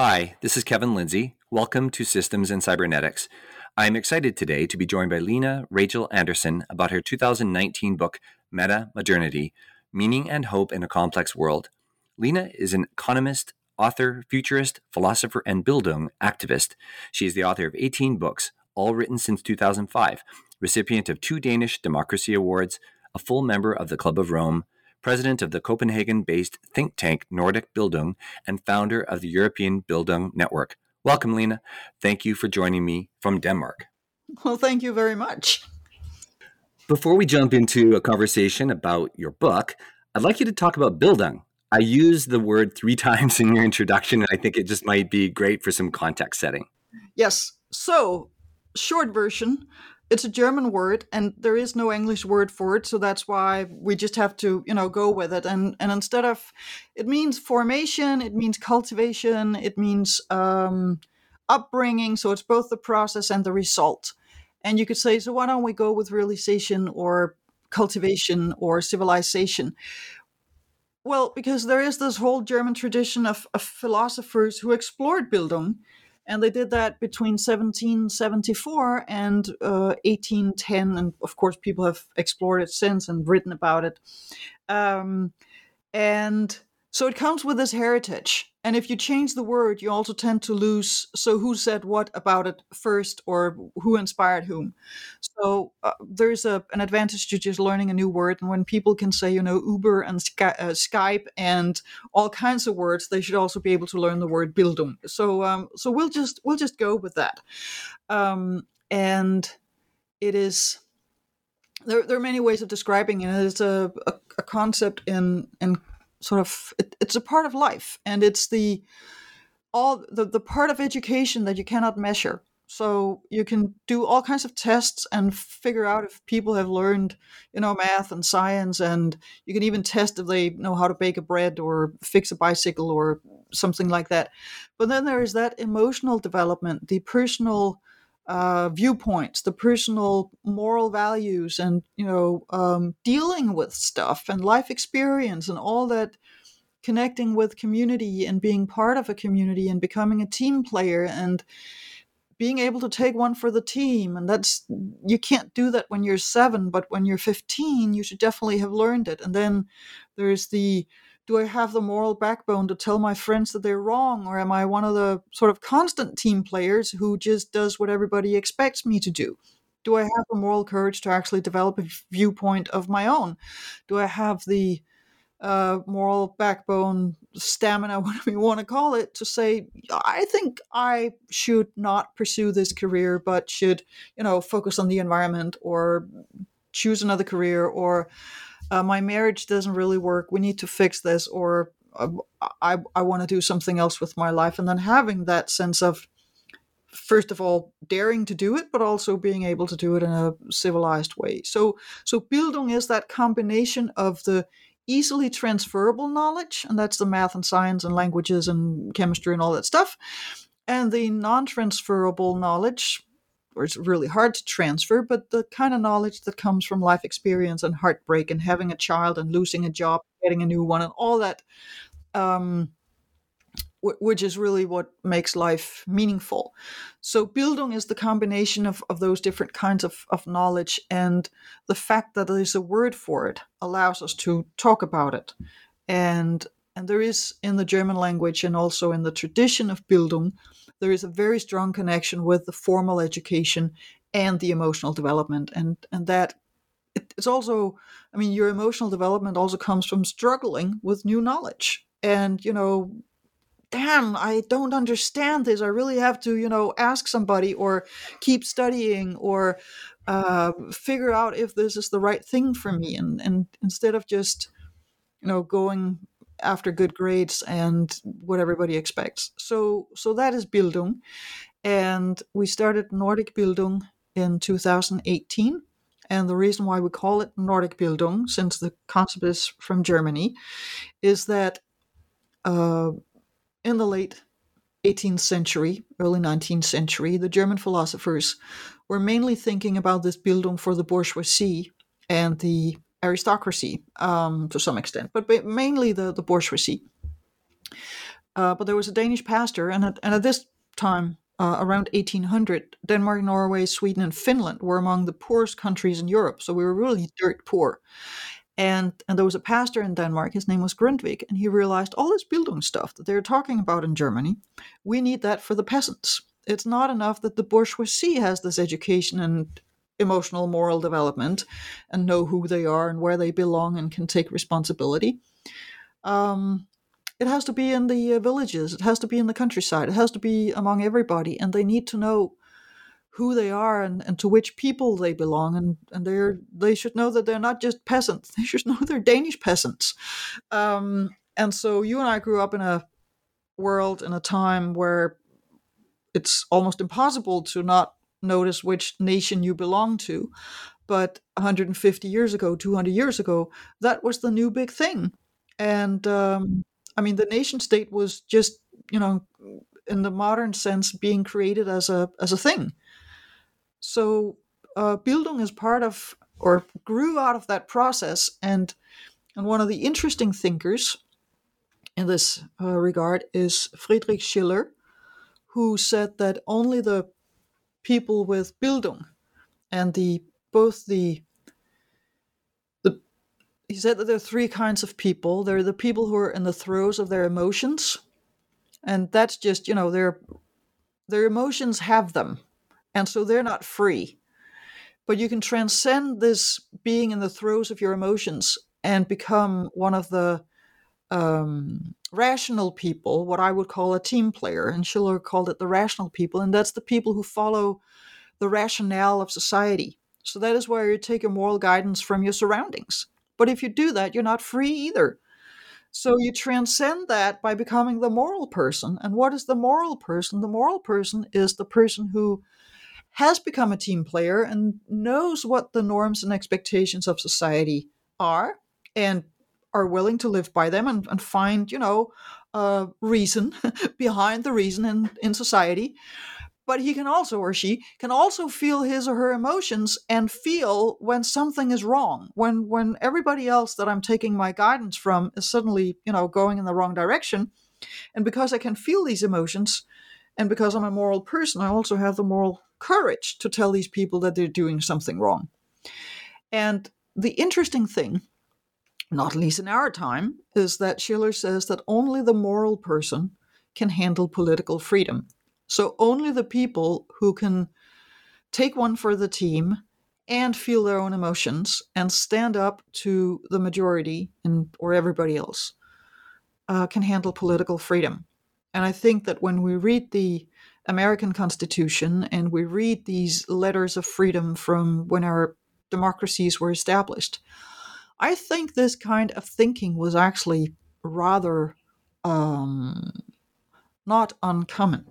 Hi, this is Kevin Lindsay. Welcome to Systems and Cybernetics. I am excited today to be joined by Lene Rachel Andersen about her 2019 book, Meta Modernity Meaning and Hope in a Complex World. Lena is an economist, author, futurist, philosopher, and Bildung activist. She is the author of 18 books, all written since 2005, recipient of two Danish Democracy Awards, a full member of the Club of Rome, president of the Copenhagen based think tank Nordic Bildung, and founder of the European Bildung Network. Welcome, Lena. Thank you for joining me from Denmark. Well, thank you very much. Before we jump into a conversation about your book, I'd like you to talk about Bildung. I used the word three times in your introduction, and I think it just might be great for some context setting. Yes. So, short version it's a German word and there is no English word for it, so that's why we just have to, you know, go with it. And and instead of it means formation, it means cultivation, it means um, upbringing. So it's both the process and the result. And you could say, so why don't we go with realization or cultivation or civilization? Well, because there is this whole German tradition of, of philosophers who explored Bildung and they did that between 1774 and uh, 1810 and of course people have explored it since and written about it. Um, and so it comes with this heritage and if you change the word you also tend to lose so who said what about it first or who inspired whom. So uh, there's a, an advantage to just learning a new word and when people can say you know uber and Sky, uh, skype and all kinds of words they should also be able to learn the word bildung. So um, so we'll just we'll just go with that. Um, and it is there, there are many ways of describing it. It's a, a, a concept in in sort of it, it's a part of life and it's the all the, the part of education that you cannot measure. So you can do all kinds of tests and figure out if people have learned you know math and science and you can even test if they know how to bake a bread or fix a bicycle or something like that. But then there is that emotional development the personal uh, viewpoints, the personal moral values, and you know, um, dealing with stuff and life experience and all that, connecting with community and being part of a community and becoming a team player and being able to take one for the team. And that's you can't do that when you're seven, but when you're 15, you should definitely have learned it. And then there's the do I have the moral backbone to tell my friends that they're wrong? Or am I one of the sort of constant team players who just does what everybody expects me to do? Do I have the moral courage to actually develop a viewpoint of my own? Do I have the uh, moral backbone, stamina, whatever you want to call it, to say, I think I should not pursue this career, but should, you know, focus on the environment or choose another career or uh, my marriage doesn't really work. We need to fix this, or uh, I, I want to do something else with my life. And then having that sense of, first of all, daring to do it, but also being able to do it in a civilized way. So, so Bildung is that combination of the easily transferable knowledge, and that's the math and science and languages and chemistry and all that stuff. And the non transferable knowledge, or it's really hard to transfer, but the kind of knowledge that comes from life experience and heartbreak and having a child and losing a job, getting a new one, and all that, um, which is really what makes life meaningful. So, Bildung is the combination of, of those different kinds of, of knowledge, and the fact that there's a word for it allows us to talk about it. And and there is in the German language and also in the tradition of Bildung, there is a very strong connection with the formal education and the emotional development. And and that it's also, I mean, your emotional development also comes from struggling with new knowledge. And, you know, damn, I don't understand this. I really have to, you know, ask somebody or keep studying or uh, figure out if this is the right thing for me. And, and instead of just, you know, going after good grades and what everybody expects. So, so that is Bildung. And we started Nordic Bildung in 2018. And the reason why we call it Nordic Bildung, since the concept is from Germany, is that uh, in the late 18th century, early 19th century, the German philosophers were mainly thinking about this Bildung for the bourgeoisie and the aristocracy um, to some extent, but mainly the, the bourgeoisie. Uh, but there was a Danish pastor, and at, and at this time, uh, around 1800, Denmark, Norway, Sweden, and Finland were among the poorest countries in Europe. So we were really dirt poor. And, and there was a pastor in Denmark, his name was Grundtvig, and he realized all this Bildung stuff that they're talking about in Germany, we need that for the peasants. It's not enough that the bourgeoisie has this education and emotional, moral development and know who they are and where they belong and can take responsibility. Um, it has to be in the uh, villages, it has to be in the countryside, it has to be among everybody, and they need to know who they are and, and to which people they belong and, and they're they should know that they're not just peasants. They should know they're danish peasants. Um, and so you and i grew up in a world in a time where it's almost impossible to not notice which nation you belong to but 150 years ago 200 years ago that was the new big thing. And um, i mean the nation state was just you know in the modern sense being created as a as a thing. So uh, Bildung is part of or grew out of that process, and and one of the interesting thinkers in this uh, regard is Friedrich Schiller, who said that only the people with Bildung and the both the the he said that there are three kinds of people. There are the people who are in the throes of their emotions, and that's just you know their their emotions have them and so they're not free. But you can transcend this being in the throes of your emotions and become one of the um, rational people, what I would call a team player. And Schiller called it the rational people. And that's the people who follow the rationale of society. So that is where you take your moral guidance from your surroundings. But if you do that, you're not free either. So you transcend that by becoming the moral person. And what is the moral person? The moral person is the person who has become a team player and knows what the norms and expectations of society are and are willing to live by them and, and find, you know, a reason behind the reason in, in society. But he can also, or she can also feel his or her emotions and feel when something is wrong, when when everybody else that I'm taking my guidance from is suddenly, you know, going in the wrong direction. And because I can feel these emotions, and because I'm a moral person, I also have the moral courage to tell these people that they're doing something wrong. And the interesting thing, not least in our time, is that Schiller says that only the moral person can handle political freedom. So only the people who can take one for the team and feel their own emotions and stand up to the majority and or everybody else uh, can handle political freedom. And I think that when we read the American Constitution and we read these letters of freedom from when our democracies were established, I think this kind of thinking was actually rather um, not uncommon.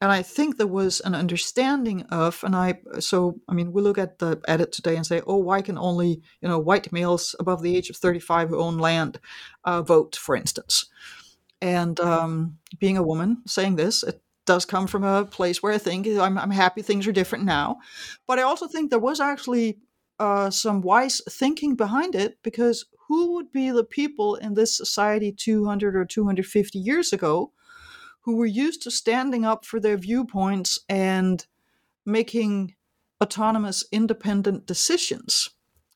and I think there was an understanding of, and I so I mean we look at the at it today and say, oh, why can only you know white males above the age of thirty five who own land uh, vote, for instance? And um, being a woman saying this, it does come from a place where I think I'm, I'm happy things are different now, but I also think there was actually uh, some wise thinking behind it because who would be the people in this society 200 or 250 years ago who were used to standing up for their viewpoints and making autonomous, independent decisions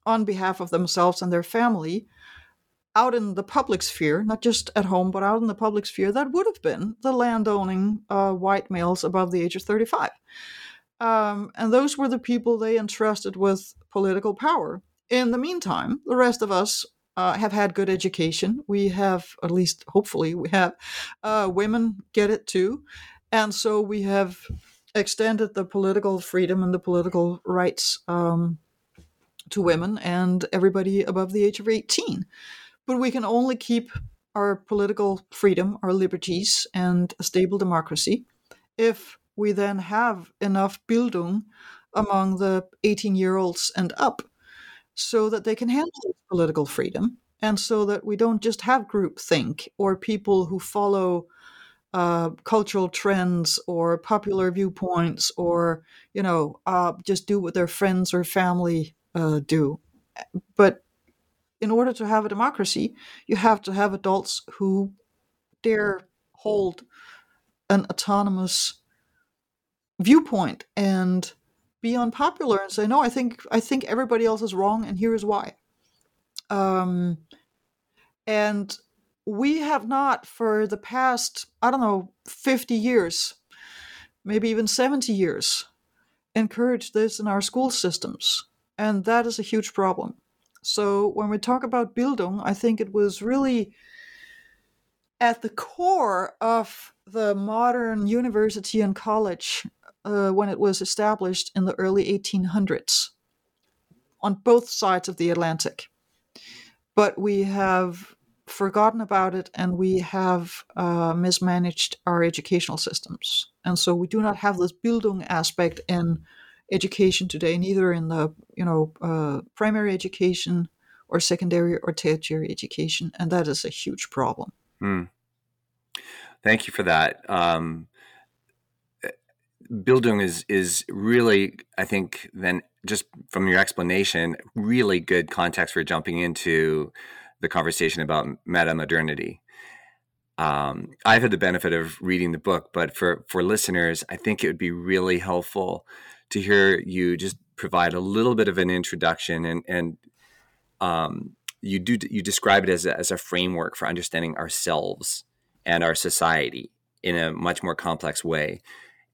on behalf of themselves and their family out in the public sphere, not just at home, but out in the public sphere, that would have been the landowning uh, white males above the age of 35. Um, and those were the people they entrusted with political power. In the meantime, the rest of us uh, have had good education. We have, at least hopefully, we have uh, women get it too. And so we have extended the political freedom and the political rights um, to women and everybody above the age of 18. But we can only keep our political freedom, our liberties, and a stable democracy if we then have enough Bildung among the 18 year olds and up so that they can handle political freedom and so that we don't just have groupthink or people who follow uh, cultural trends or popular viewpoints or you know uh, just do what their friends or family uh, do. But in order to have a democracy you have to have adults who dare hold an autonomous viewpoint and be unpopular and say no i think i think everybody else is wrong and here is why. Um, and we have not for the past i don't know 50 years maybe even 70 years encouraged this in our school systems and that is a huge problem. So when we talk about bildung i think it was really at the core of the modern university and college uh, when it was established in the early 1800s on both sides of the Atlantic. But we have forgotten about it and we have uh, mismanaged our educational systems. And so we do not have this Bildung aspect in education today, neither in the you know uh, primary education or secondary or tertiary education, and that is a huge problem. Mm. Thank you for that. Um, Bildung is is really, I think, then just from your explanation, really good context for jumping into the conversation about meta modernity. Um, I've had the benefit of reading the book, but for for listeners, I think it would be really helpful to hear you just provide a little bit of an introduction and and um, you do you describe it as a, as a framework for understanding ourselves and our society in a much more complex way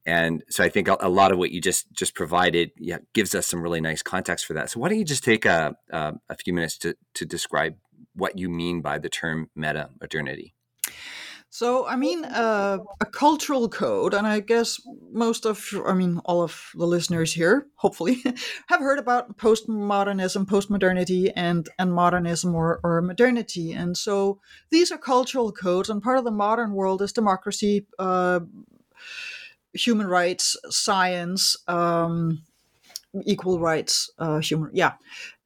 and so I think a, lot of what you just just provided yeah, gives us some really nice context for that. So why don't you just take a, a, a few minutes to, to describe what you mean by the term meta modernity? So, I mean, uh, a cultural code, and I guess most of, I mean, all of the listeners here, hopefully, have heard about postmodernism, postmodernity, and and modernism or, or modernity. And so, these are cultural codes, and part of the modern world is democracy, uh, human rights, science, um, equal rights, uh, human, yeah.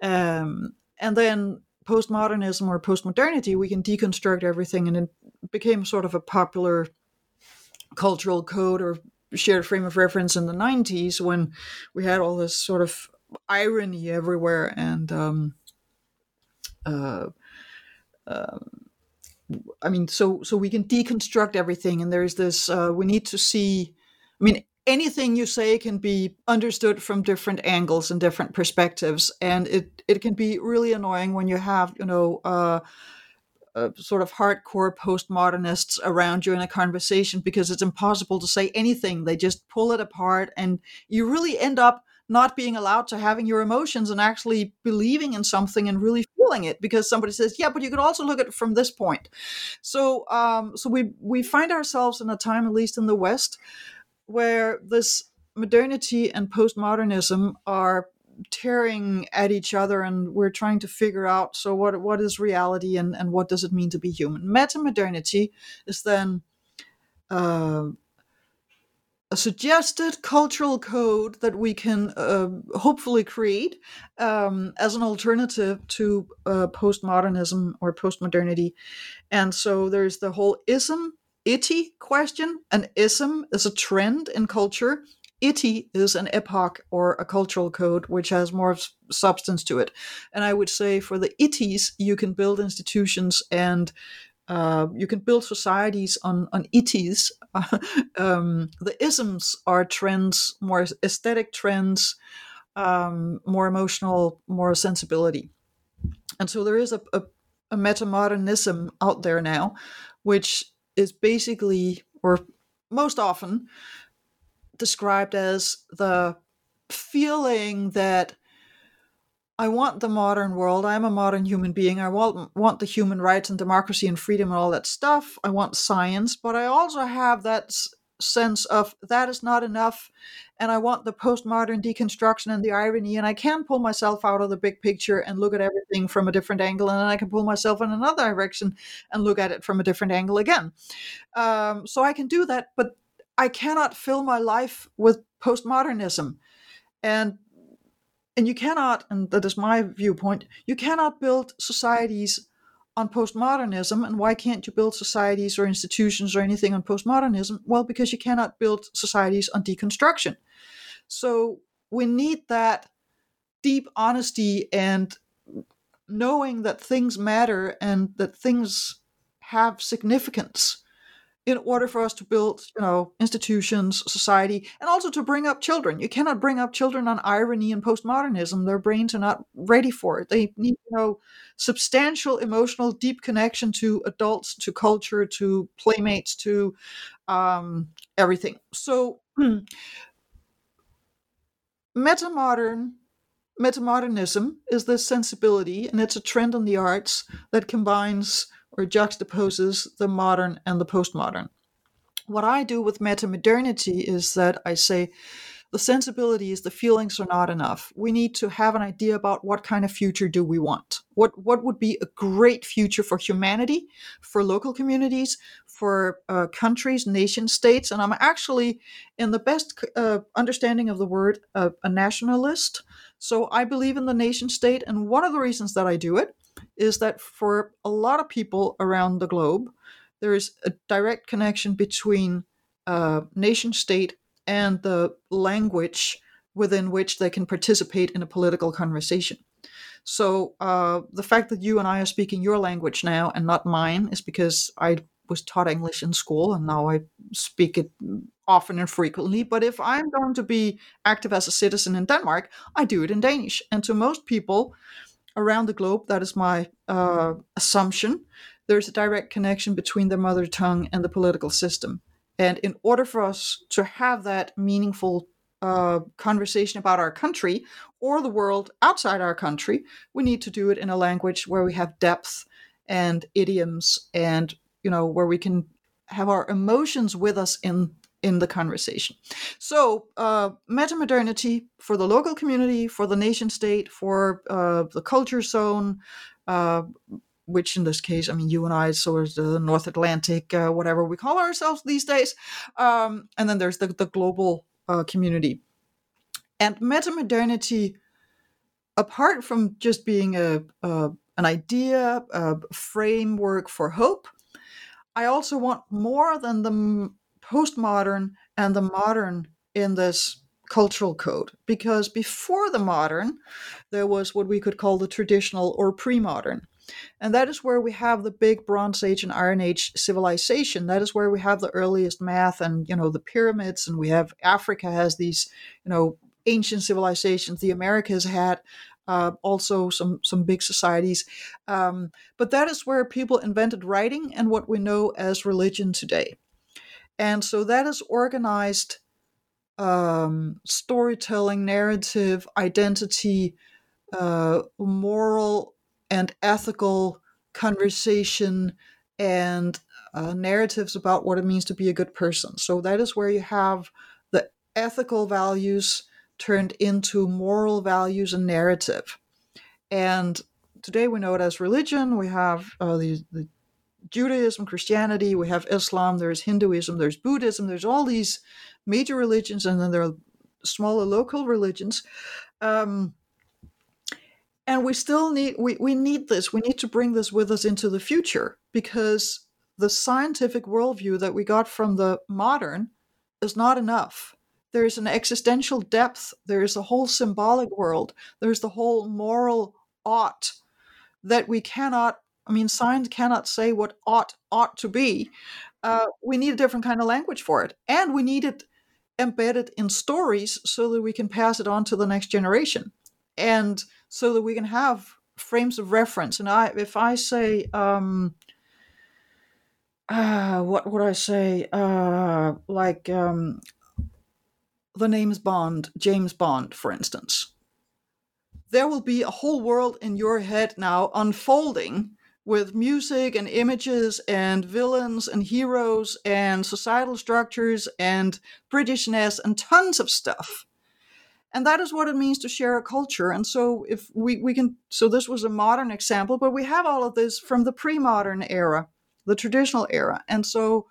Um, and then postmodernism or postmodernity, we can deconstruct everything, and it became sort of a popular cultural code or shared frame of reference in the 90s when we had all this sort of irony everywhere and um, uh, uh, I mean, so so we can deconstruct everything, and there's this. Uh, we need to see I mean, anything you say can be understood from different angles and different perspectives, and it it can be really annoying when you have you know. Uh, uh, sort of hardcore postmodernists around you in a conversation because it's impossible to say anything. They just pull it apart, and you really end up not being allowed to having your emotions and actually believing in something and really feeling it because somebody says, "Yeah, but you could also look at it from this point." So, um, so we we find ourselves in a time, at least in the West, where this modernity and postmodernism are tearing at each other and we're trying to figure out so what what is reality and, and what does it mean to be human meta modernity is then uh, a suggested cultural code that we can uh, hopefully create um, as an alternative to uh, postmodernism or postmodernity. And so there's the whole ism, itty question. An ism is a trend in culture. Itty is an epoch or a cultural code which has more substance to it. And I would say for the itties, you can build institutions and uh, you can build societies on on itties. um, the isms are trends, more aesthetic trends, um, more emotional, more sensibility, and so there is a, a, a metamodernism out there now, which is basically or most often described as the feeling that I want the modern world. I'm a modern human being. I want, want the human rights and democracy and freedom and all that stuff. I want science, but I also have that sense of that is not enough. And I want the postmodern deconstruction and the irony. And I can pull myself out of the big picture and look at everything from a different angle. And then I can pull myself in another direction and look at it from a different angle again. Um, so I can do that, but I cannot fill my life with postmodernism. And and you cannot, and that is my viewpoint, you cannot build societies on postmodernism. And why can't you build societies or institutions or anything on postmodernism? Well, because you cannot build societies on deconstruction. So we need that deep honesty and knowing that things matter and that things have significance in order for us to build, you know, institutions, society, and also to bring up children. You cannot bring up children on irony and postmodernism. Their brains are not ready for it. They need, you know, substantial emotional, deep connection to adults, to culture, to playmates, to um, everything. So, metamodern metamodernism is this sensibility, and it's a trend in the arts that combines or juxtaposes the modern and the postmodern. What I do with metamodernity is that I say the sensibilities, the feelings are not enough. We need to have an idea about what kind of future do we want. What what would be a great future for humanity, for local communities, for uh, countries, nation states. And I'm actually, in the best uh, understanding of the word, uh, a nationalist. So I believe in the nation state, and one of the reasons that I do it is that for a lot of people around the globe, there is a direct connection between uh, nation state and the language within which they can participate in a political conversation. So uh, the fact that you and I are speaking your language now and not mine is because I was taught English in school and now I speak it often and frequently. But if I'm going to be active as a citizen in Denmark, I do it in Danish. And to most people, around the globe, that is my uh, assumption, there's a direct connection between the mother tongue and the political system. And in order for us to have that meaningful uh, conversation about our country or the world outside our country, we need to do it in a language where we have depth and idioms and, you know, where we can have our emotions with us in in the conversation. So, uh, metamodernity for the local community, for the nation state, for uh, the culture zone, uh, which in this case, I mean, you and I, so is the North Atlantic, uh, whatever we call ourselves these days. Um, and then there's the, the global uh, community. And metamodernity, apart from just being a, a an idea, a framework for hope, I also want more than the postmodern and the modern in this cultural code. Because before the modern there was what we could call the traditional or pre-modern. And that is where we have the big bronze age and iron age civilization. That is where we have the earliest math and you know the pyramids. And we have africa has these you know ancient civilizations. The americas had uh, also some some big societies. Um, but that is where people invented writing and what we know as religion today and so that is organized um, storytelling, narrative, identity, uh, moral and ethical conversation, and uh, narratives about what it means to be a good person. So that is where you have the ethical values turned into moral values and narrative. And today we know it as religion. We have uh, the, the Judaism, Christianity, we have Islam, there's Hinduism, there's Buddhism, there's all these major religions, and then there are smaller local religions. Um, and we still need we, we need this. We need to bring this with us into the future because the scientific worldview that we got from the modern is not enough. There's an existential depth, there's a whole symbolic world, there's the whole moral ought that we cannot I mean, science cannot say what ought ought to be. Uh, we need a different kind of language for it, and we need it embedded in stories so that we can pass it on to the next generation, and so that we can have frames of reference. And I, if I say, um, uh, what would I say? Uh, like um, the name's Bond, James Bond, for instance. There will be a whole world in your head now unfolding with music and images and villains and heroes and societal structures and Britishness and tons of stuff. And that is what it means to share a culture. And so if we, we can so this was a modern example, but we have all of this from the pre-modern era, the traditional era. And so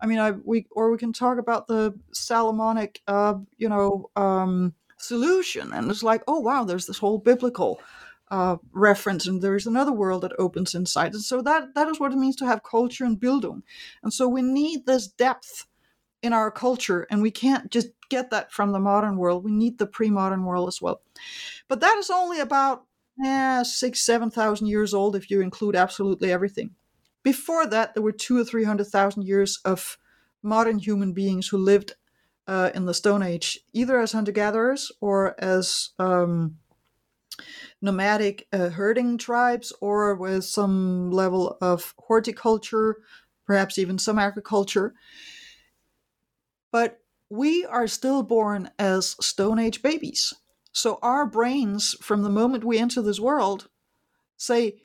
I mean I we or we can talk about the Salomonic uh, you know, um, solution. And it's like, oh wow, there's this whole biblical uh, reference, and there is another world that opens inside. And so that that is what it means to have culture and Bildung. And so we need this depth in our culture, and we can't just get that from the modern world. We need the pre-modern world as well. But that is only about eh, six, seven thousand years old if you include absolutely everything. Before that, there were two or three hundred thousand years of modern human beings who lived uh, in the Stone Age, either as hunter-gatherers or as um, nomadic uh, herding tribes or with some level of horticulture, perhaps even some agriculture. But we are still born as Stone Age babies. So our brains, from the moment we enter this world, say,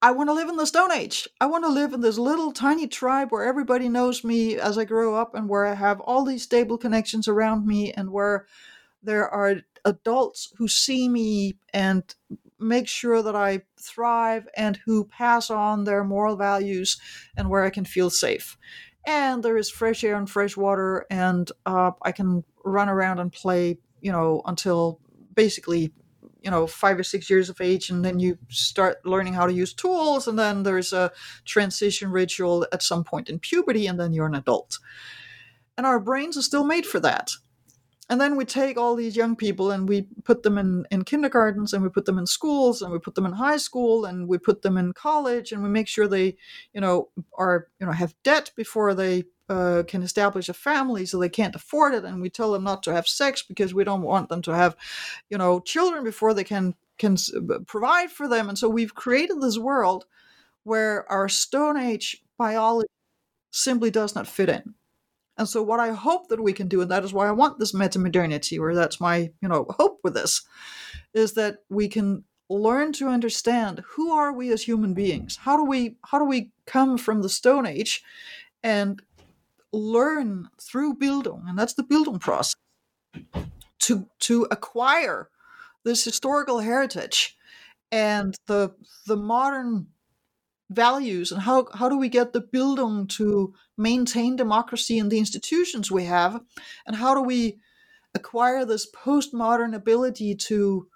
I want to live in the Stone Age. I want to live in this little tiny tribe where everybody knows me as I grow up and where I have all these stable connections around me and where there are adults who see me and make sure that I thrive and who pass on their moral values and where I can feel safe. And there is fresh air and fresh water, and uh, I can run around and play, you know, until basically, you know, five or six years of age. And then you start learning how to use tools. And then there's a transition ritual at some point in puberty, and then you're an adult. And our brains are still made for that and then we take all these young people and we put them in, in kindergartens and we put them in schools and we put them in high school and we put them in college and we make sure they you know are you know have debt before they uh, can establish a family so they can't afford it. And we tell them not to have sex because we don't want them to have you know children before they can can provide for them. And so we've created this world where our stone age biology simply does not fit in and so what I hope that we can do, and that is why I want this meta-modernity, or that's my, you know, hope with this, is that we can learn to understand who are we as human beings? How do we how do we come from the Stone Age and learn through Bildung, and that's the Bildung process, to to acquire this historical heritage and the the modern values and how, how do we get the Bildung to maintain democracy in the institutions we have? And how do we acquire this postmodern ability to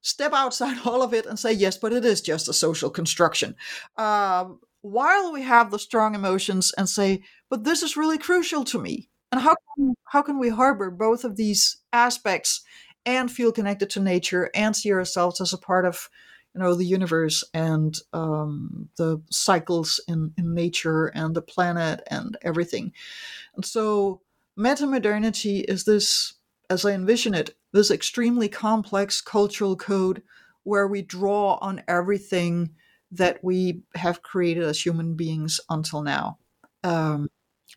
step outside all of it and say yes but it is just a social construction. Uh, while we have the strong emotions and say but this is really crucial to me and how can, how can we harbor both of these aspects and feel connected to nature and see ourselves as a part of you know the universe and um, the cycles in, in nature and the planet and everything. And so meta-modernity is this as i envision it this extremely complex cultural code where we draw on everything that we have created as human beings until now. Um,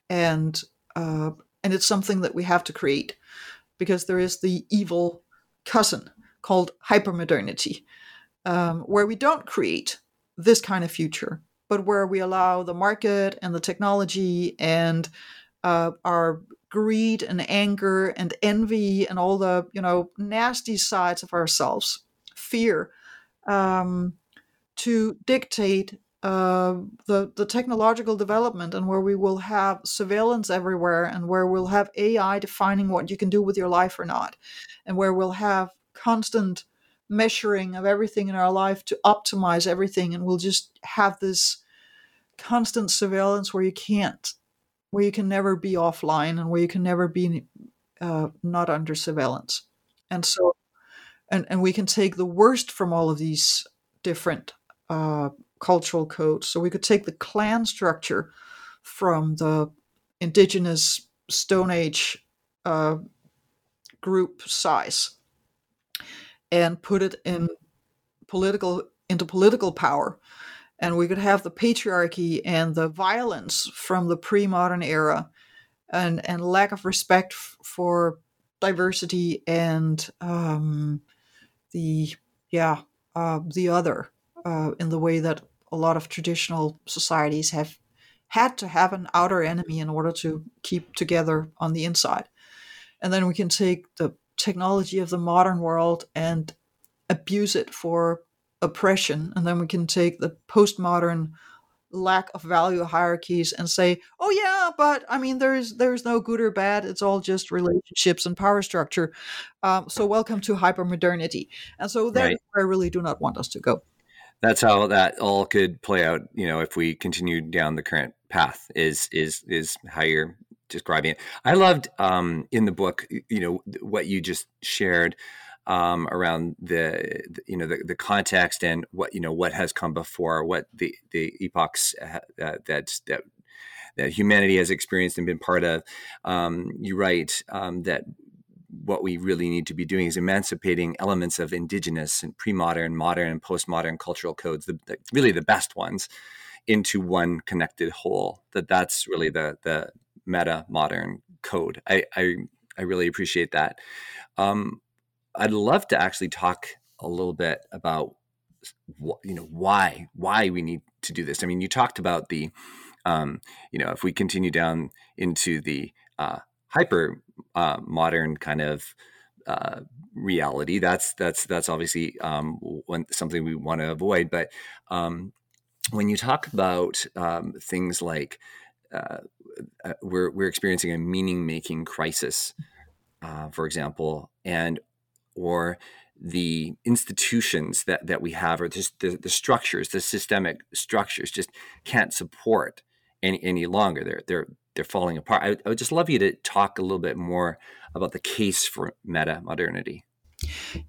and uh, and it's something that we have to create because there is the evil cousin called hypermodernity um, where we don't create this kind of future, but where we allow the market and the technology and uh, our greed and anger and envy and all the you know nasty sides of ourselves, fear, um, to dictate uh, the the technological development and where we will have surveillance everywhere and where we'll have AI defining what you can do with your life or not, and where we'll have constant measuring of everything in our life to optimize everything, and we'll just have this constant surveillance where you can't, where you can never be offline and where you can never be uh, not under surveillance, and so, and and we can take the worst from all of these different. Uh, cultural codes. So we could take the clan structure from the indigenous Stone Age uh, group size and put it in political into political power and we could have the patriarchy and the violence from the pre-modern era and and lack of respect f- for diversity and um, the yeah uh, the other uh, in the way that a lot of traditional societies have had to have an outer enemy in order to keep together on the inside. And then we can take the technology of the modern world and abuse it for oppression. And then we can take the postmodern lack of value hierarchies and say, oh yeah, but I mean there's there's no good or bad. It's all just relationships and power structure. Um, so welcome to hypermodernity. And so that's right. where I really do not want us to go that's how that all could play out. You know, if we continue down the current path, is is is how you're describing it. I loved um, in the book, you know, what you just shared um, around the, the, you know the, the context and what you know what has come before, what the the epochs uh, that that that humanity has experienced and been part of. Um, you write um, that what we really need to be doing is emancipating elements of indigenous and pre-modern, modern, and postmodern cultural codes, the, the, really the best ones, into one connected whole. That that's really the the meta modern code. I, I I really appreciate that. Um, I'd love to actually talk a little bit about you know why why we need to do this. I mean, you talked about the um, you know if we continue down into the uh, hyper uh, modern kind of uh, reality. That's that's that's obviously um, something we want to avoid. But um, when you talk about um, things like uh, we're we're experiencing a meaning making crisis, uh, for example, and or the institutions that, that we have or just the, the structures, the systemic structures just can't support any, any longer. They're they're they're falling apart. I, I would just love you to talk a little bit more about the case for meta modernity.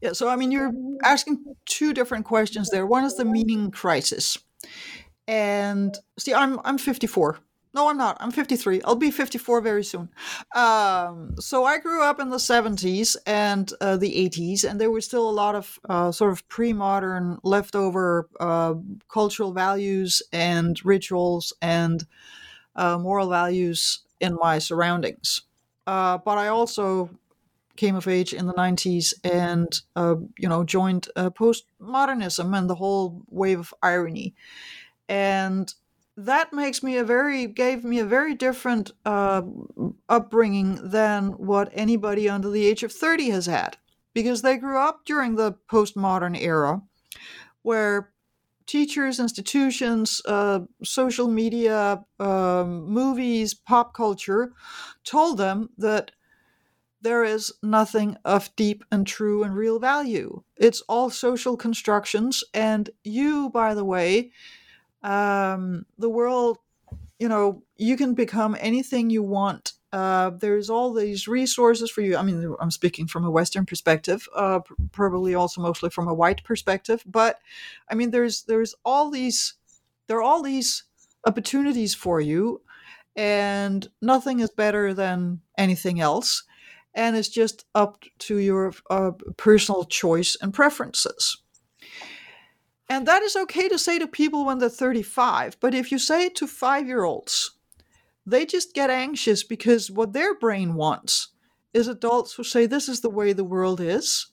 Yeah, so I mean, you're asking two different questions there. One is the meaning crisis, and see, I'm I'm 54. No, I'm not. I'm 53. I'll be 54 very soon. Um, so I grew up in the 70s and uh, the 80s, and there was still a lot of uh, sort of pre-modern leftover uh, cultural values and rituals and uh, moral values in my surroundings. Uh, but I also came of age in the 90s and uh, you know joined postmodernism and the whole wave of irony and that makes me a very gave me a very different uh, upbringing than what anybody under the age of 30 has had because they grew up during the postmodern era where teachers, institutions, uh, social media, um, movies, pop culture told them that there is nothing of deep and true and real value. It's all social constructions. And you, by the way, um, the world, you know, you can become anything you want uh, there's all these resources for you. I mean, I'm speaking from a Western perspective, uh, probably also mostly from a white perspective. But I mean, there's there's all these there are all these opportunities for you, and nothing is better than anything else. And it's just up to your uh, personal choice and preferences. And that is okay to say to people when they're 35. But if you say it to five year olds, they just get anxious because what their brain wants is adults who say, This is the way the world is,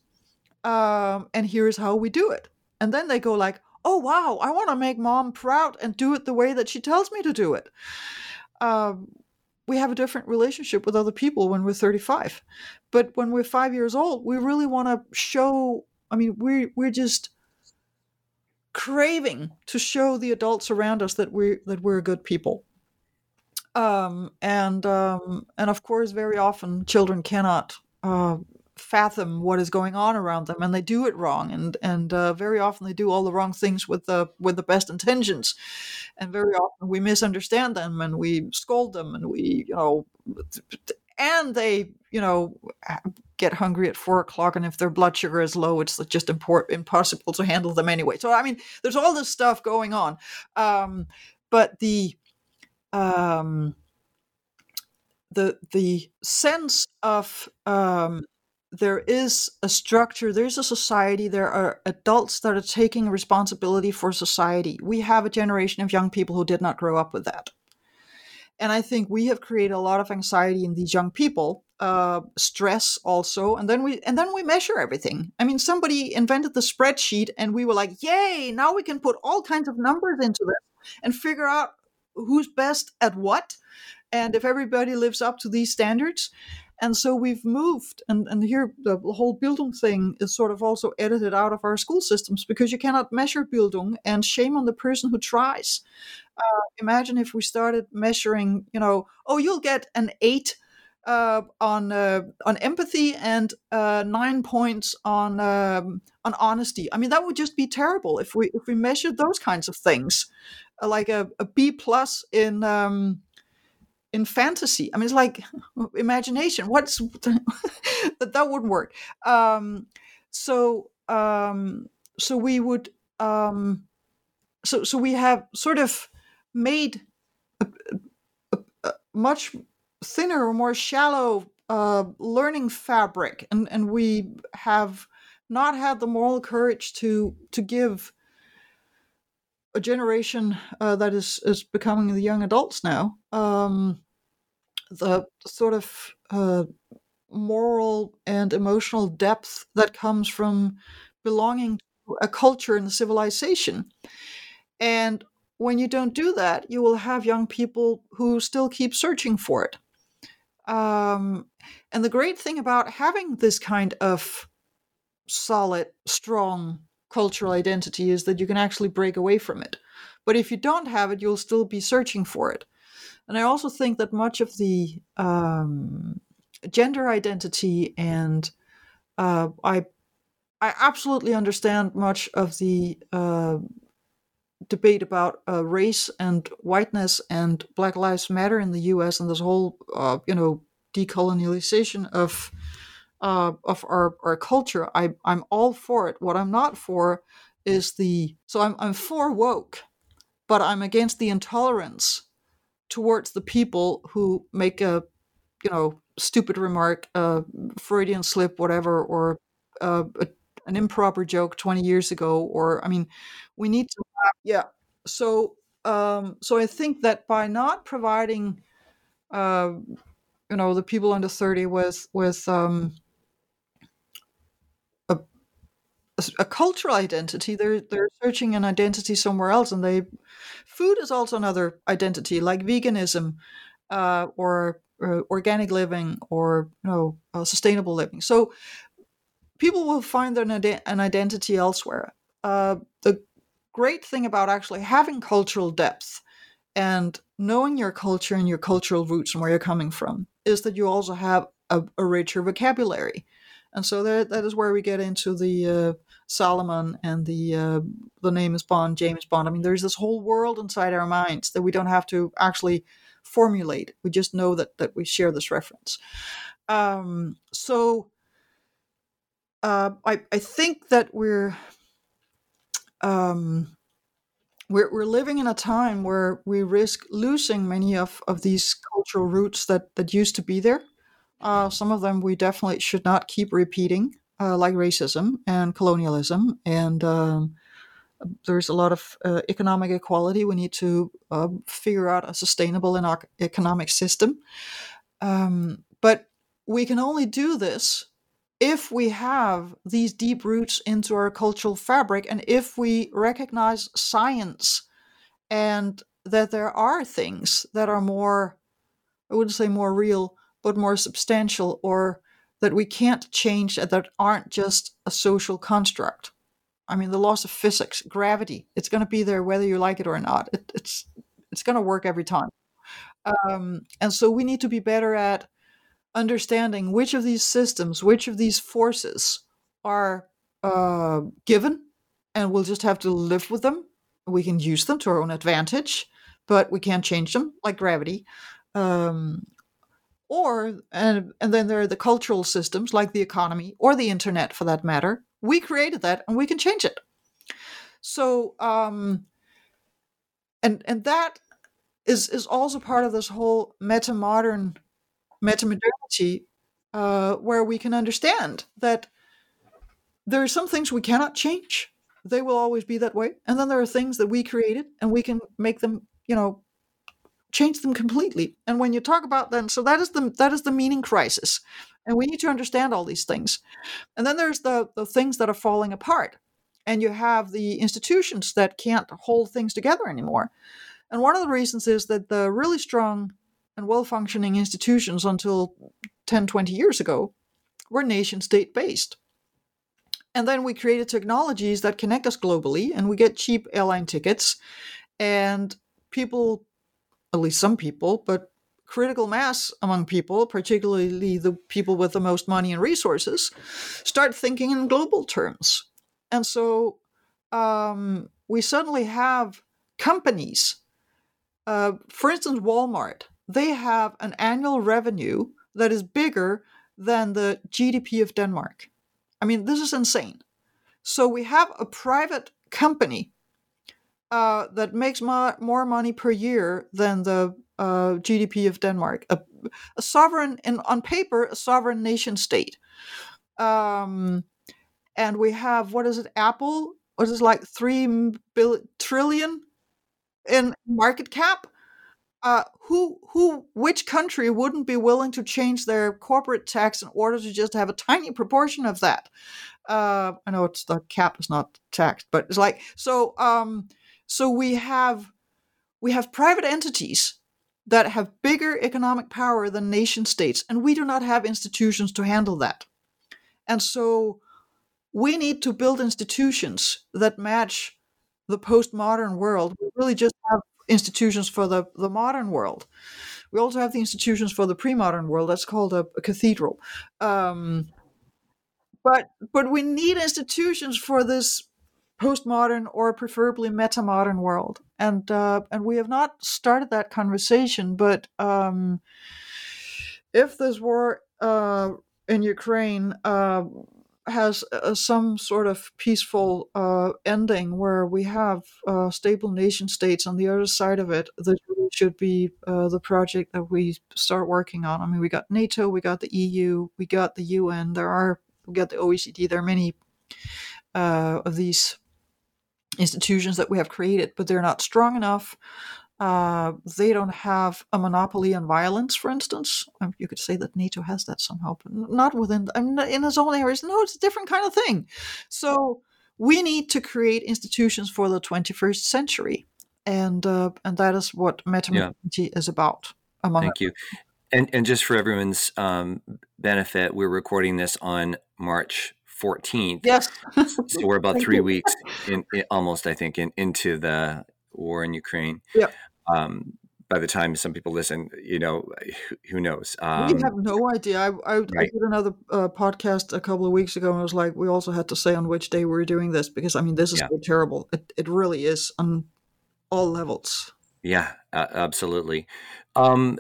um, and here's how we do it. And then they go, like, Oh, wow, I want to make mom proud and do it the way that she tells me to do it. Um, we have a different relationship with other people when we're 35. But when we're five years old, we really want to show, I mean, we're, we're just craving to show the adults around us that we that we're good people. Um, and um, and of course, very often children cannot uh, fathom what is going on around them, and they do it wrong, and and uh, very often they do all the wrong things with the with the best intentions, and very often we misunderstand them and we scold them and we you know, and they you know get hungry at four o'clock, and if their blood sugar is low, it's just import- impossible to handle them anyway. So I mean, there's all this stuff going on, um, but the um, the the sense of um, there is a structure, there's a society, there are adults that are taking responsibility for society. We have a generation of young people who did not grow up with that. And I think we have created a lot of anxiety in these young people, uh, stress also, and then we and then we measure everything. I mean, somebody invented the spreadsheet, and we were like, "Yay! Now we can put all kinds of numbers into this and figure out who's best at what, and if everybody lives up to these standards." And so we've moved, and, and here the whole Bildung thing is sort of also edited out of our school systems because you cannot measure Bildung, and shame on the person who tries. Uh, imagine if we started measuring, you know, oh, you'll get an eight uh, on uh, on empathy and uh, nine points on um, on honesty. I mean, that would just be terrible if we if we measured those kinds of things, uh, like a, a B plus in um, in fantasy. I mean, it's like imagination. What's that? That wouldn't work. Um, so um, so we would um, so so we have sort of made a, a, a much thinner or more shallow uh, learning fabric, and and we have not had the moral courage to to give a generation uh, that is is becoming the young adults now um, the sort of uh, moral and emotional depth that comes from belonging to a culture and a civilization. And when you don't do that, you will have young people who still keep searching for it. Um, and the great thing about having this kind of solid, strong cultural identity is that you can actually break away from it. But if you don't have it, you'll still be searching for it. And I also think that much of the um, gender identity and uh, I I absolutely understand much of the uh, debate about uh, race and whiteness and Black Lives Matter in the U.S. and this whole uh, you know decolonialization of uh, of our, our culture. I I'm all for it. What I'm not for is the so I'm I'm for woke, but I'm against the intolerance towards the people who make a you know stupid remark a freudian slip whatever or uh, a, an improper joke 20 years ago or i mean we need to have, yeah so um so i think that by not providing uh you know the people under 30 with with um a, a cultural identity they're they're searching an identity somewhere else and they food is also another identity, like veganism uh, or, or, organic living or you know uh, sustainable living. So people will find an, an identity elsewhere. Uh, the great thing about actually having cultural depth and knowing your culture and your cultural roots and where you're coming from is that you also have a, a richer vocabulary. And so that, that is where we get into the uh, Solomon and the uh, the name is Bond, James Bond. I mean, there's this whole world inside our minds that we don't have to actually formulate. We just know that that we share this reference. Um, so uh, I I think that we're um, we're we're living in a time where we risk losing many of of these cultural roots that that used to be there. Uh, some of them we definitely should not keep repeating uh, like racism and colonialism, and um, there's a lot of uh, economic equality. We need to uh, figure out a sustainable and economic system. Um, but we can only do this if we have these deep roots into our cultural fabric and if we recognize science and that there are things that are more, I wouldn't say more real, but more substantial or that we can't change that aren't just a social construct. I mean, the laws of physics, gravity, it's going to be there whether you like it or not. It, it's it's going to work every time. Um, and so we need to be better at understanding which of these systems, which of these forces are uh, given, and we'll just have to live with them. We can use them to our own advantage, but we can't change them, like gravity. Um, or and and then there are the cultural systems like the economy or the internet for that matter we created that and we can change it so um and and that is is also part of this whole meta modern meta modernity uh where we can understand that there are some things we cannot change they will always be that way and then there are things that we created and we can make them you know change them completely. And when you talk about then, so that is the that is the meaning crisis, and we need to understand all these things. And then there's the the things that are falling apart, and you have the institutions that can't hold things together anymore. And one of the reasons is that the really strong and well functioning institutions until 10, 20 years ago were nation state based. And then we created technologies that connect us globally, and we get cheap airline tickets, and people at least some people, but critical mass among people, particularly the people with the most money and resources, start thinking in global terms. And so um, we suddenly have companies. Uh, for instance, Walmart, they have an annual revenue that is bigger than the GDP of Denmark. I mean, this is insane. So we have a private company uh, that makes mo- more money per year than the uh, GDP of Denmark. A, a, sovereign, in, on paper, a sovereign nation state. Um, and we have what is it? Apple. What is it, like three billion trillion in market cap? Uh, who who which country wouldn't be willing to change their corporate tax in order to just have a tiny proportion of that? Uh, I know it's the cap is not taxed, but it's like so. Um, so we have we have private entities that have bigger economic power than nation states, and we do not have institutions to handle that. And so we need to build institutions that match the postmodern world. We really just have institutions for the, the modern world. We also have the institutions for the pre-modern world. That's called a, a cathedral. Um, but but we need institutions for this postmodern or preferably meta-modern world and uh, and we have not started that conversation but um, if this war uh, in ukraine uh, has uh, some sort of peaceful uh, ending where we have uh, stable nation states on the other side of it really should be the project that we start working on i mean we got nato we got the eu we got the un there are we got the oecd there are many of these institutions that we have created, but they're not strong enough. Uh, they don't have a monopoly on violence, for instance. Um, you could say that NATO has that somehow, but not within I mean, in its own areas. No, it's a different kind of thing. So we need to create institutions for the 21st century, and uh, and that is what meta yeah. is about. Among thank you. And and just for everyone's um, benefit, we're recording this on March 14th. Yes. so we're about three weeks in, in, almost, I think, in, into the war in Ukraine. Yeah. Um, by the time some people listen, you know, who, knows? Um, we have no idea. I, I, right. I did another uh, podcast a couple of weeks ago, and I was like, we also had to say on which day we were doing this because I mean, this is yeah. so terrible. It, it really is on all levels. Yeah, uh, absolutely. Um,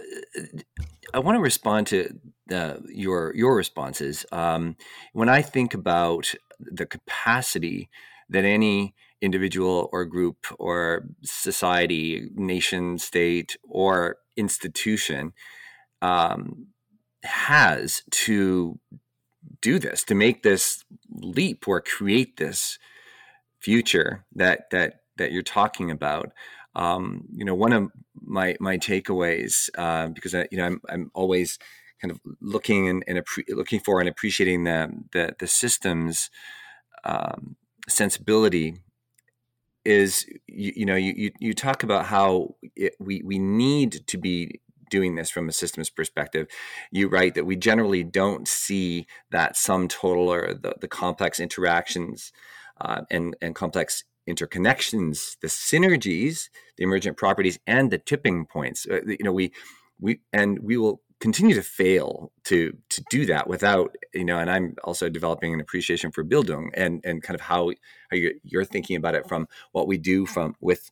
I want to respond to uh, your your responses. Um, when I think about the capacity that any individual or group or society, nation, state, or institution um, has to do this, to make this leap or create this future that that that you're talking about. Um, you know, one of my my takeaways uh, because I, you know I'm I'm always kind of looking and, and appre- looking for and appreciating the the, the systems um, sensibility is you, you, know you, you talk about how it, we we need to be doing this from a systems perspective you write that we generally don't see that sum total or the, the complex interactions uh, and and complex interconnections, the synergies, the emergent properties, and the tipping points. Uh, you know, we we and we will continue to fail to to do that without you know and i'm also developing an appreciation for bildung and and kind of how, you're, you're thinking about it from what we do from with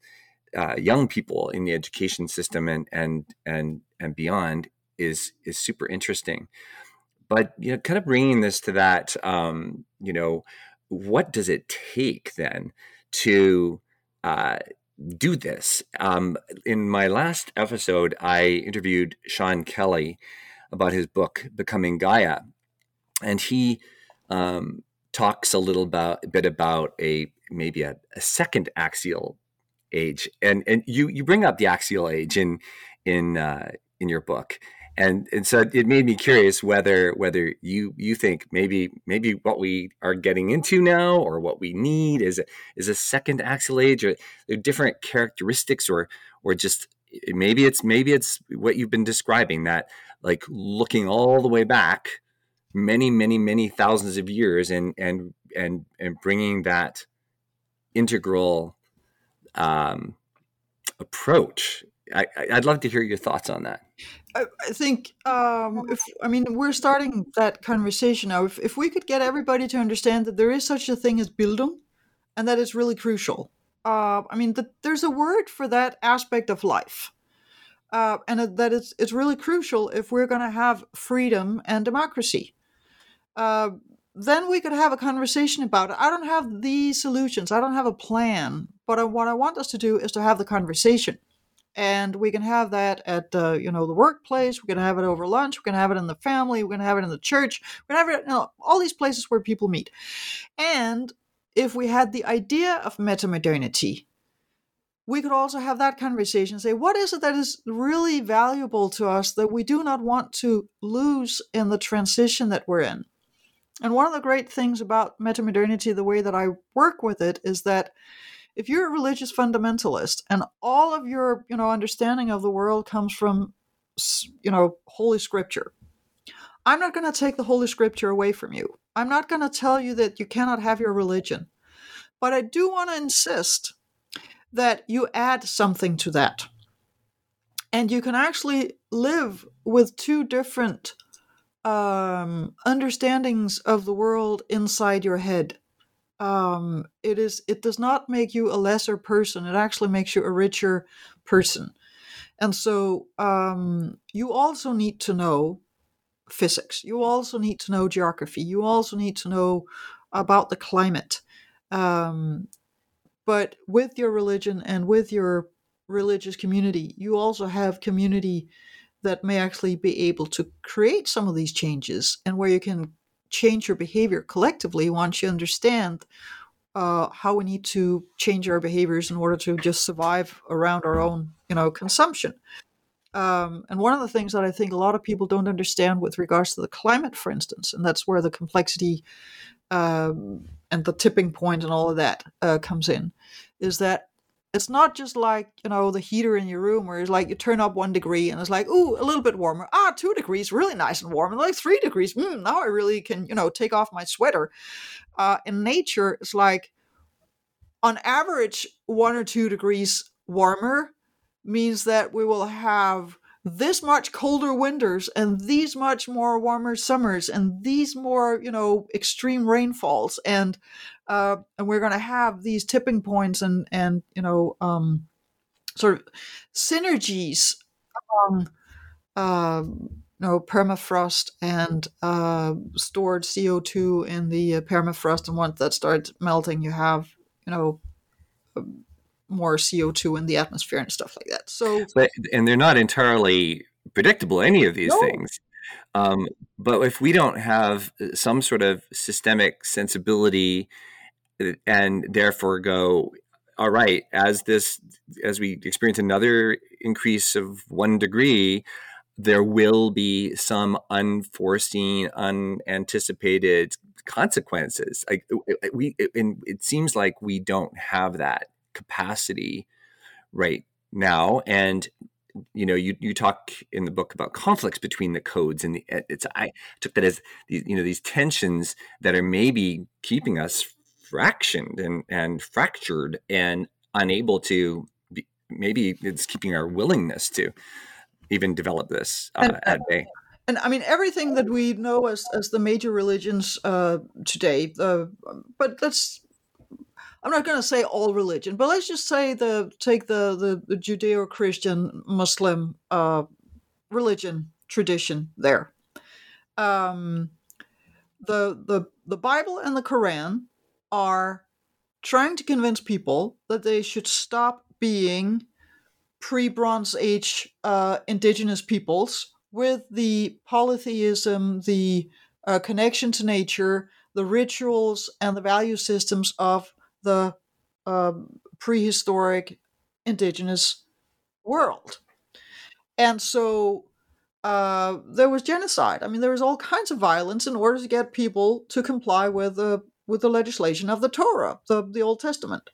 uh, young people in the education system and and and and beyond is is super interesting. But you know kind of bringing this to that um, you know what does it take then to uh, do this. Um, in my last episode, I interviewed Sean Kelly about his book, Becoming Gaia. And he um, talks a little about, bit about a maybe a, a, second axial age. And, and you, you bring up the axial age in, in, uh, in your book and and so it made me curious whether whether you you think maybe maybe what we are getting into now or what we need is a, is a second axial age or different characteristics or or just maybe it's maybe it's what you've been describing that like looking all the way back many many many thousands of years and and and and bringing that integral um, approach I, would love to hear your thoughts on that. I, think um, if I mean we're starting that conversation now. If if we could get everybody to understand that there is such a thing as Bildung, and that is really crucial. Uh, I mean, the, there's a word for that aspect of life, uh, and that it's it's really crucial if we're going to have freedom and democracy. Uh, then we could have a conversation about it. I don't have the solutions. I don't have a plan, but I, what I want us to do is to have the conversation and we can have that at the you know the workplace we can have it over lunch we can have it in the family we can have it in the church we can have it all these places where people meet. And if we had the idea of metamodernity we could also have that conversation say what is it that is really valuable to us that we do not want to lose in the transition that we're in? And one of the great things about metamodernity the way that i work with it is that if you're a religious fundamentalist and all of your you know understanding of the world comes from you know holy scripture i'm not going to take the holy scripture away from you. I'm not going to tell you that you cannot have your religion. But i do want to insist that you add something to that. And you can actually live with two different um, understandings of the world inside your head um, it is it does not make you a lesser person it actually makes you a richer person. And so um, you also need to know physics you also need to know geography you also need to know about the climate um, but with your religion and with your religious community you also have community that may actually be able to create some of these changes and where you can change your behavior collectively once you understand uh, how we need to change our behaviors in order to just survive around our own, you know, consumption. Um, and one of the things that I think a lot of people don't understand with regards to the climate, for instance, and that's where the complexity um, and the tipping point and all of that uh, comes in, is that it's not just like you know the heater in your room where it's like you turn up one degree and it's like ooh a little bit warmer. Ah two degrees really nice and warm. And like three degrees mm, now i really can you know take off my sweater. Uh, in nature it's like on average one or two degrees warmer means that we will have this much colder winters and these much more warmer summers and these more you know extreme rainfalls. And uh, and we're going to have these tipping points and and you know um, sort of synergies among uh, you know permafrost and uh, stored CO2 in the uh, permafrost. And once that starts melting you have you know um, more CO2 in the atmosphere and stuff like that. So, but, and they're not entirely predictable, any of these no. things. Um, but if we don't have uh, some sort of systemic sensibility uh, and therefore go, all right, as this, as we experience another increase of one degree, there will be some unforeseen, unanticipated consequences. Like we, and it seems like we don't have that capacity right now and you know you you talk in the book about conflicts between the codes and the it's i took that as these you know these tensions that are maybe keeping us fractioned and, and fractured and unable to be, maybe it's keeping our willingness to even develop this uh, and, at bay. And I mean everything that we know as as the major religions uh, today. Uh, but let's I'm not going to say all religion, but let's just say the take the the, the Judeo-Christian Muslim uh, religion tradition there. Um, the the the Bible and the Quran are trying to convince people that they should stop being pre Bronze Age uh, indigenous peoples with the polytheism, the uh, connection to nature, the rituals, and the value systems of the uh, prehistoric indigenous world. And so uh, there was genocide. I mean, there was all kinds of violence in order to get people to comply with the with the legislation of the Torah, the the Old Testament,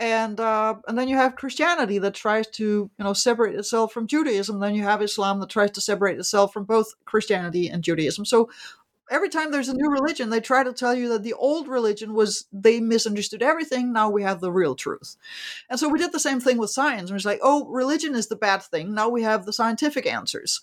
and uh, and then you have Christianity that tries to you know separate itself from Judaism. Then you have Islam that tries to separate itself from both Christianity and Judaism. So every time there's a new religion, they try to tell you that the old religion was they misunderstood everything. Now we have the real truth. And so we did the same thing with science. And it's like, oh, religion is the bad thing. Now we have the scientific answers.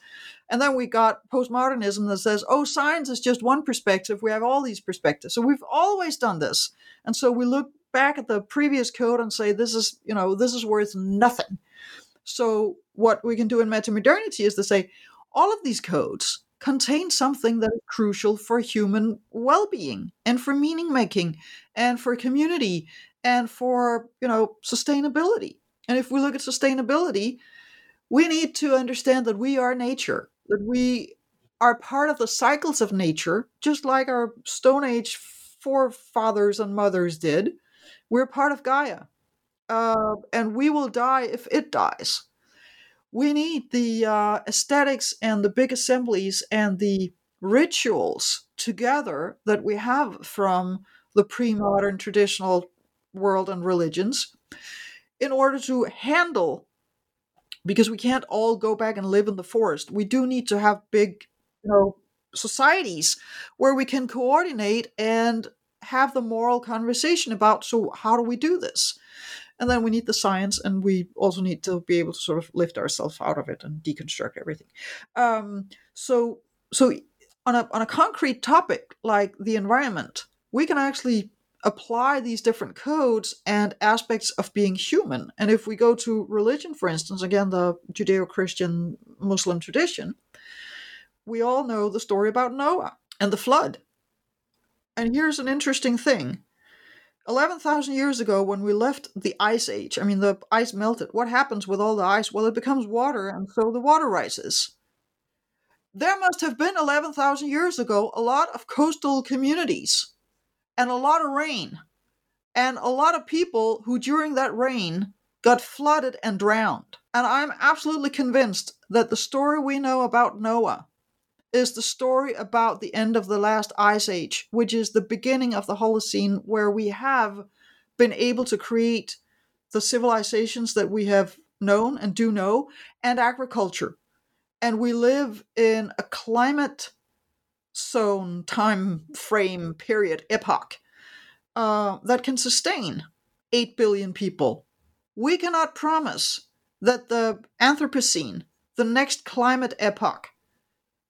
And then we got postmodernism that says, oh, science is just one perspective. We have all these perspectives. So we've always done this. And so we look back at the previous code and say, this is, you know, this is worth nothing. So what we can do in metamodernity is to say, all of these codes contain something that is crucial for human well-being and for meaning making and for community and for you know sustainability. And if we look at sustainability we need to understand that we are nature that we are part of the cycles of nature just like our stone age forefathers and mothers did. We're part of gaia uh, and we will die if it dies we need the uh, aesthetics and the big assemblies and the rituals together that we have from the pre modern traditional world and religions in order to handle because we can't all go back and live in the forest. We do need to have big you know societies where we can coordinate and have the moral conversation about so how do we do this and then we need the science and we also need to be able to sort of lift ourselves out of it and deconstruct everything. Um, so so on a, on a concrete topic like the environment we can actually apply these different codes and aspects of being human. And if we go to religion for instance again the judeo-christian muslim tradition we all know the story about noah and the flood. And here's an interesting thing 11,000 years ago, when we left the ice age, I mean, the ice melted. What happens with all the ice? Well, it becomes water, and so the water rises. There must have been 11,000 years ago a lot of coastal communities and a lot of rain, and a lot of people who, during that rain, got flooded and drowned. And I'm absolutely convinced that the story we know about Noah is the story about the end of the last ice age, which is the beginning of the Holocene, where we have been able to create the civilizations that we have known and do know, and agriculture. And we live in a climate zone, time frame, period, epoch uh, that can sustain 8 billion people. We cannot promise that the Anthropocene, the next climate epoch,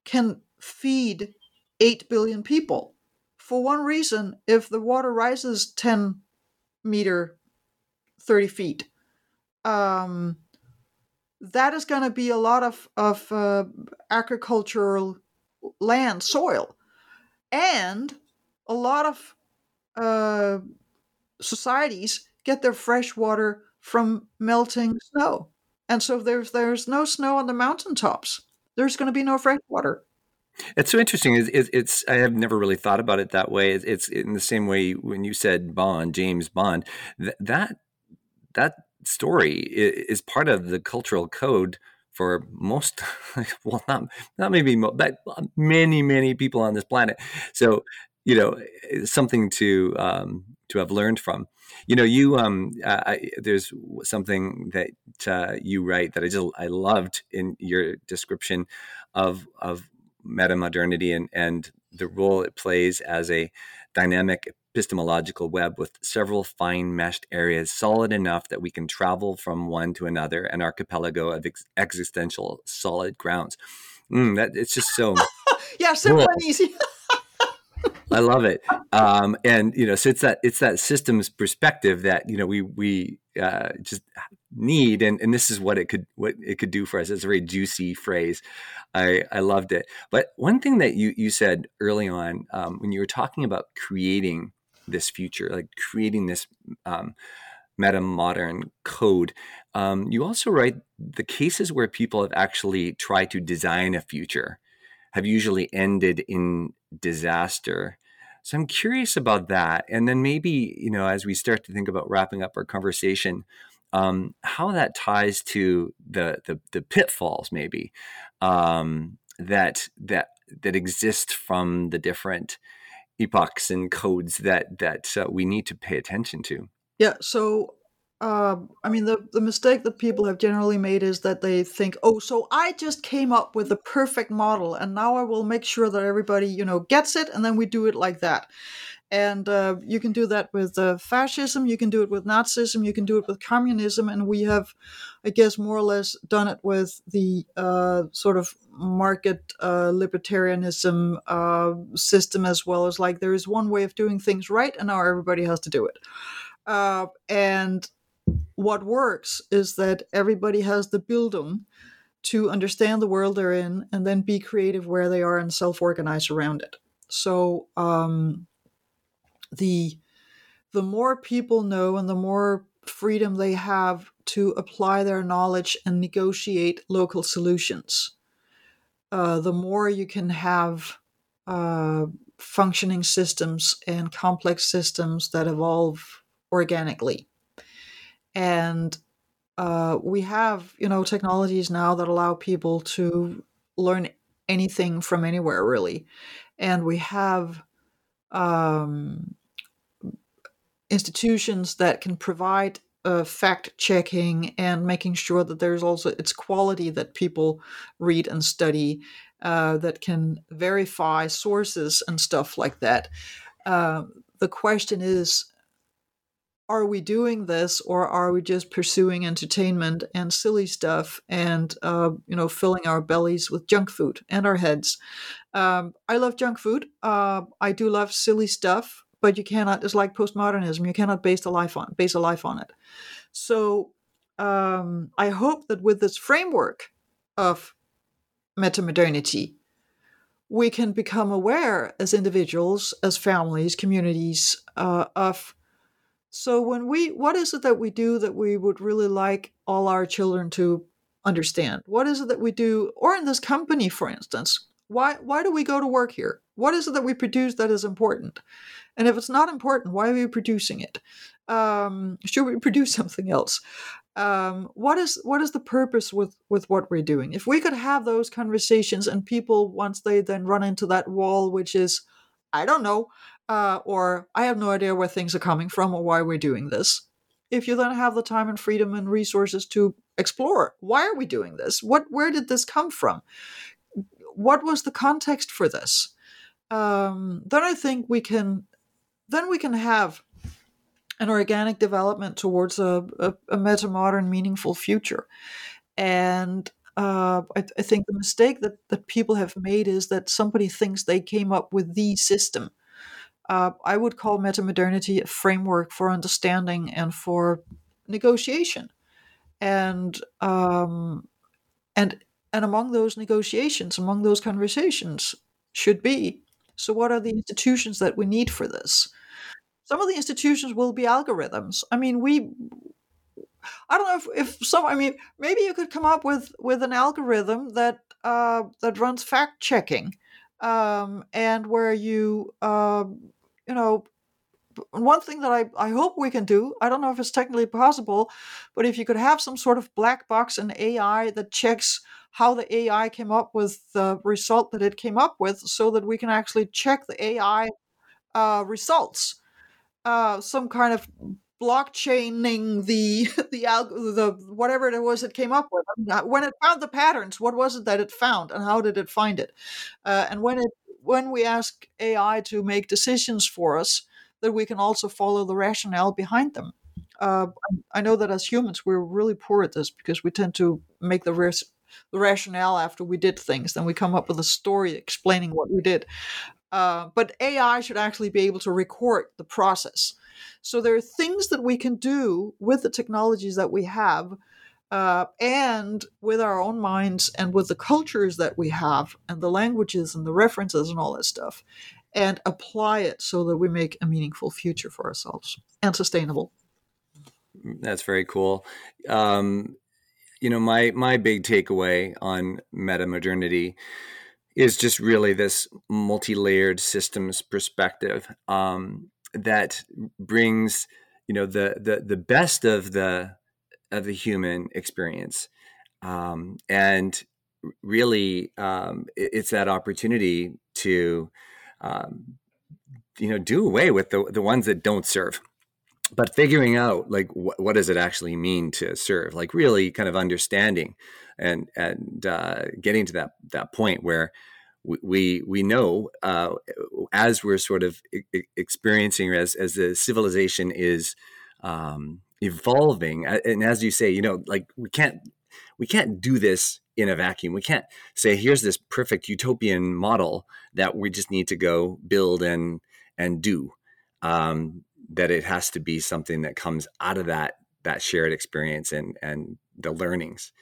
can feed 8 billion people. For one reason, if the water rises 10 meter, 30 feet, um, that is going to be a lot of, of uh, agricultural land, soil, and a lot of uh, societies get their fresh water from melting snow. And so there's there's no snow on the mountaintops there's going to be no fresh water. It's so interesting. It's, it's, it's, I have never really thought about it that way. It's, it's, in the same way when you said Bond, James Bond, th- that that story is part of the cultural code for most, well, not not maybe, but uh, many many people on this planet. So you know, something to um, to have learned from. You know, you um, I, there's something that uh, you write that I just I loved in your description of of metamodernity and, and the role it plays as a dynamic epistemological web with several fine meshed areas solid enough that we can travel from one to another, an archipelago of ex- existential solid grounds. Mm, that it's just so yeah, simple cool. and easy. I love it, um, and you know, so it's that it's that systems perspective that you know we we uh, just need, and, and this is what it could what it could do for us. It's a very juicy phrase. I I loved it. But one thing that you you said early on um, when you were talking about creating this future, like creating this um, meta modern code, um, you also write the cases where people have actually tried to design a future have usually ended in disaster. So I'm curious about that. And then maybe, you know, as we start to think about wrapping up our conversation, um, how that ties to the the, the pitfalls maybe um, that that that exist from the different epochs and codes that that uh, we need to pay attention to. Yeah. So uh, I mean, the, the mistake that people have generally made is that they think, oh, so I just came up with the perfect model, and now I will make sure that everybody, you know, gets it, and then we do it like that. And uh, you can do that with uh, fascism, you can do it with Nazism, you can do it with communism, and we have, I guess, more or less done it with the uh, sort of market uh, libertarianism uh, system as well as like there is one way of doing things right, and now everybody has to do it. And what works is that everybody has the Bildung to understand the world they're in and then be creative where they are and self-organize around it. So um, the the more people know and the more freedom they have to apply their knowledge and negotiate local solutions, uh, the more you can have uh, functioning systems and complex systems that evolve organically and uh, we have you know technologies now that allow people to learn anything from anywhere really and we have um, institutions that can provide uh, fact checking and making sure that there's also it's quality that people read and study uh, that can verify sources and stuff like that. Uh, the question is are we doing this or are we just pursuing entertainment and silly stuff and uh, you know filling our bellies with junk food and our heads? Um, i love junk food. Uh, i do love silly stuff but you cannot it's like postmodernism you cannot base a life on base a life on it. So um, i hope that with this framework of metamodernity we can become aware as individuals as families communities uh, of so when we what is it that we do that we would really like all our children to understand? What is it that we do or in this company for instance? Why why do we go to work here? What is it that we produce that is important? And if it's not important, why are we producing it? Um, should we produce something else? Um, what is what is the purpose with with what we're doing? If we could have those conversations and people once they then run into that wall, which is I don't know, uh, or I have no idea where things are coming from or why we're doing this. If you then have the time and freedom and resources to explore, why are we doing this? What, where did this come from? What was the context for this? Um, then I think we can, then we can have an organic development towards a, a, a meta modern, meaningful future. And uh, I, I, think the mistake that, that people have made is that somebody thinks they came up with the system uh, I would call metamodernity a framework for understanding and for negotiation, and um, and and among those negotiations, among those conversations, should be so. What are the institutions that we need for this? Some of the institutions will be algorithms. I mean, we I don't know if, if some. I mean, maybe you could come up with with an algorithm that uh, that runs fact checking, um, and where you uh, you know, one thing that I, I hope we can do, I don't know if it's technically possible, but if you could have some sort of black box in AI that checks how the AI came up with the result that it came up with so that we can actually check the AI uh, results. Uh, some kind of blockchaining the the the whatever it was it came up with. when it found the patterns, what was it that it found, and how did it find it? Uh, and when it when we ask AI to make decisions for us, that we can also follow the rationale behind them. Uh, I know that as humans, we're really poor at this because we tend to make the res- the rationale after we did things. Then we come up with a story explaining what we did. Uh, but AI should actually be able to record the process. So there are things that we can do with the technologies that we have. Uh, and with our own minds and with the cultures that we have and the languages and the references and all that stuff and apply it so that we make a meaningful future for ourselves and sustainable. That's very cool. Um, you know my my big takeaway on meta modernity is just really this multi-layered systems perspective um, that brings you know the the the best of the of the human experience. Um, and really um, it, it's that opportunity to um, you know do away with the the ones that don't serve but figuring out like wh- what does it actually mean to serve? Like really kind of understanding and and uh, getting to that that point where we we know uh, as we're sort of experiencing as as the civilization is um, evolving and as you say you know like we can't we can't do this in a vacuum. We can't say here's this perfect utopian model that we just need to go build and and do um, that it has to be something that comes out of that that shared experience and and the learnings.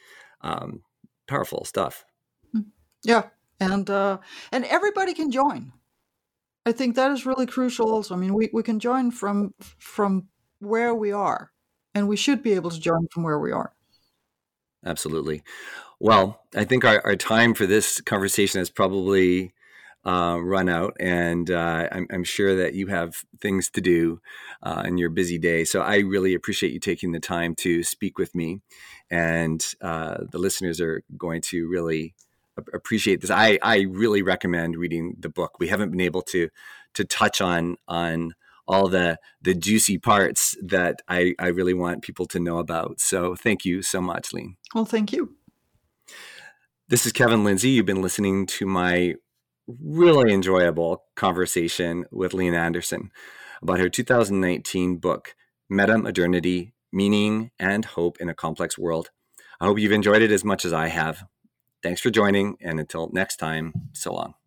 Um, powerful stuff. Yeah and uh, and everybody can join. I think that is really crucial. Also, I mean, we, we can join from from where we are, and we should be able to join from where we are. Absolutely. Well, I think our, our time for this conversation has probably uh, run out, and uh, I'm, I'm, sure that you have things to do uh, in your busy day. So I really appreciate you taking the time to speak with me, and uh, the listeners are going to really appreciate this. I, I really recommend reading the book. We haven't been able to to touch on on all the the juicy parts that I, I really want people to know about. So thank you so much, Lene. Well, thank you. This is Kevin Lindsay. You've been listening to my really enjoyable conversation with Lene Andersen about her 2019 book, Meta Modernity Meaning and Hope in a Complex World. I hope you've enjoyed it as much as I have. Thanks for joining, and until next time, so long.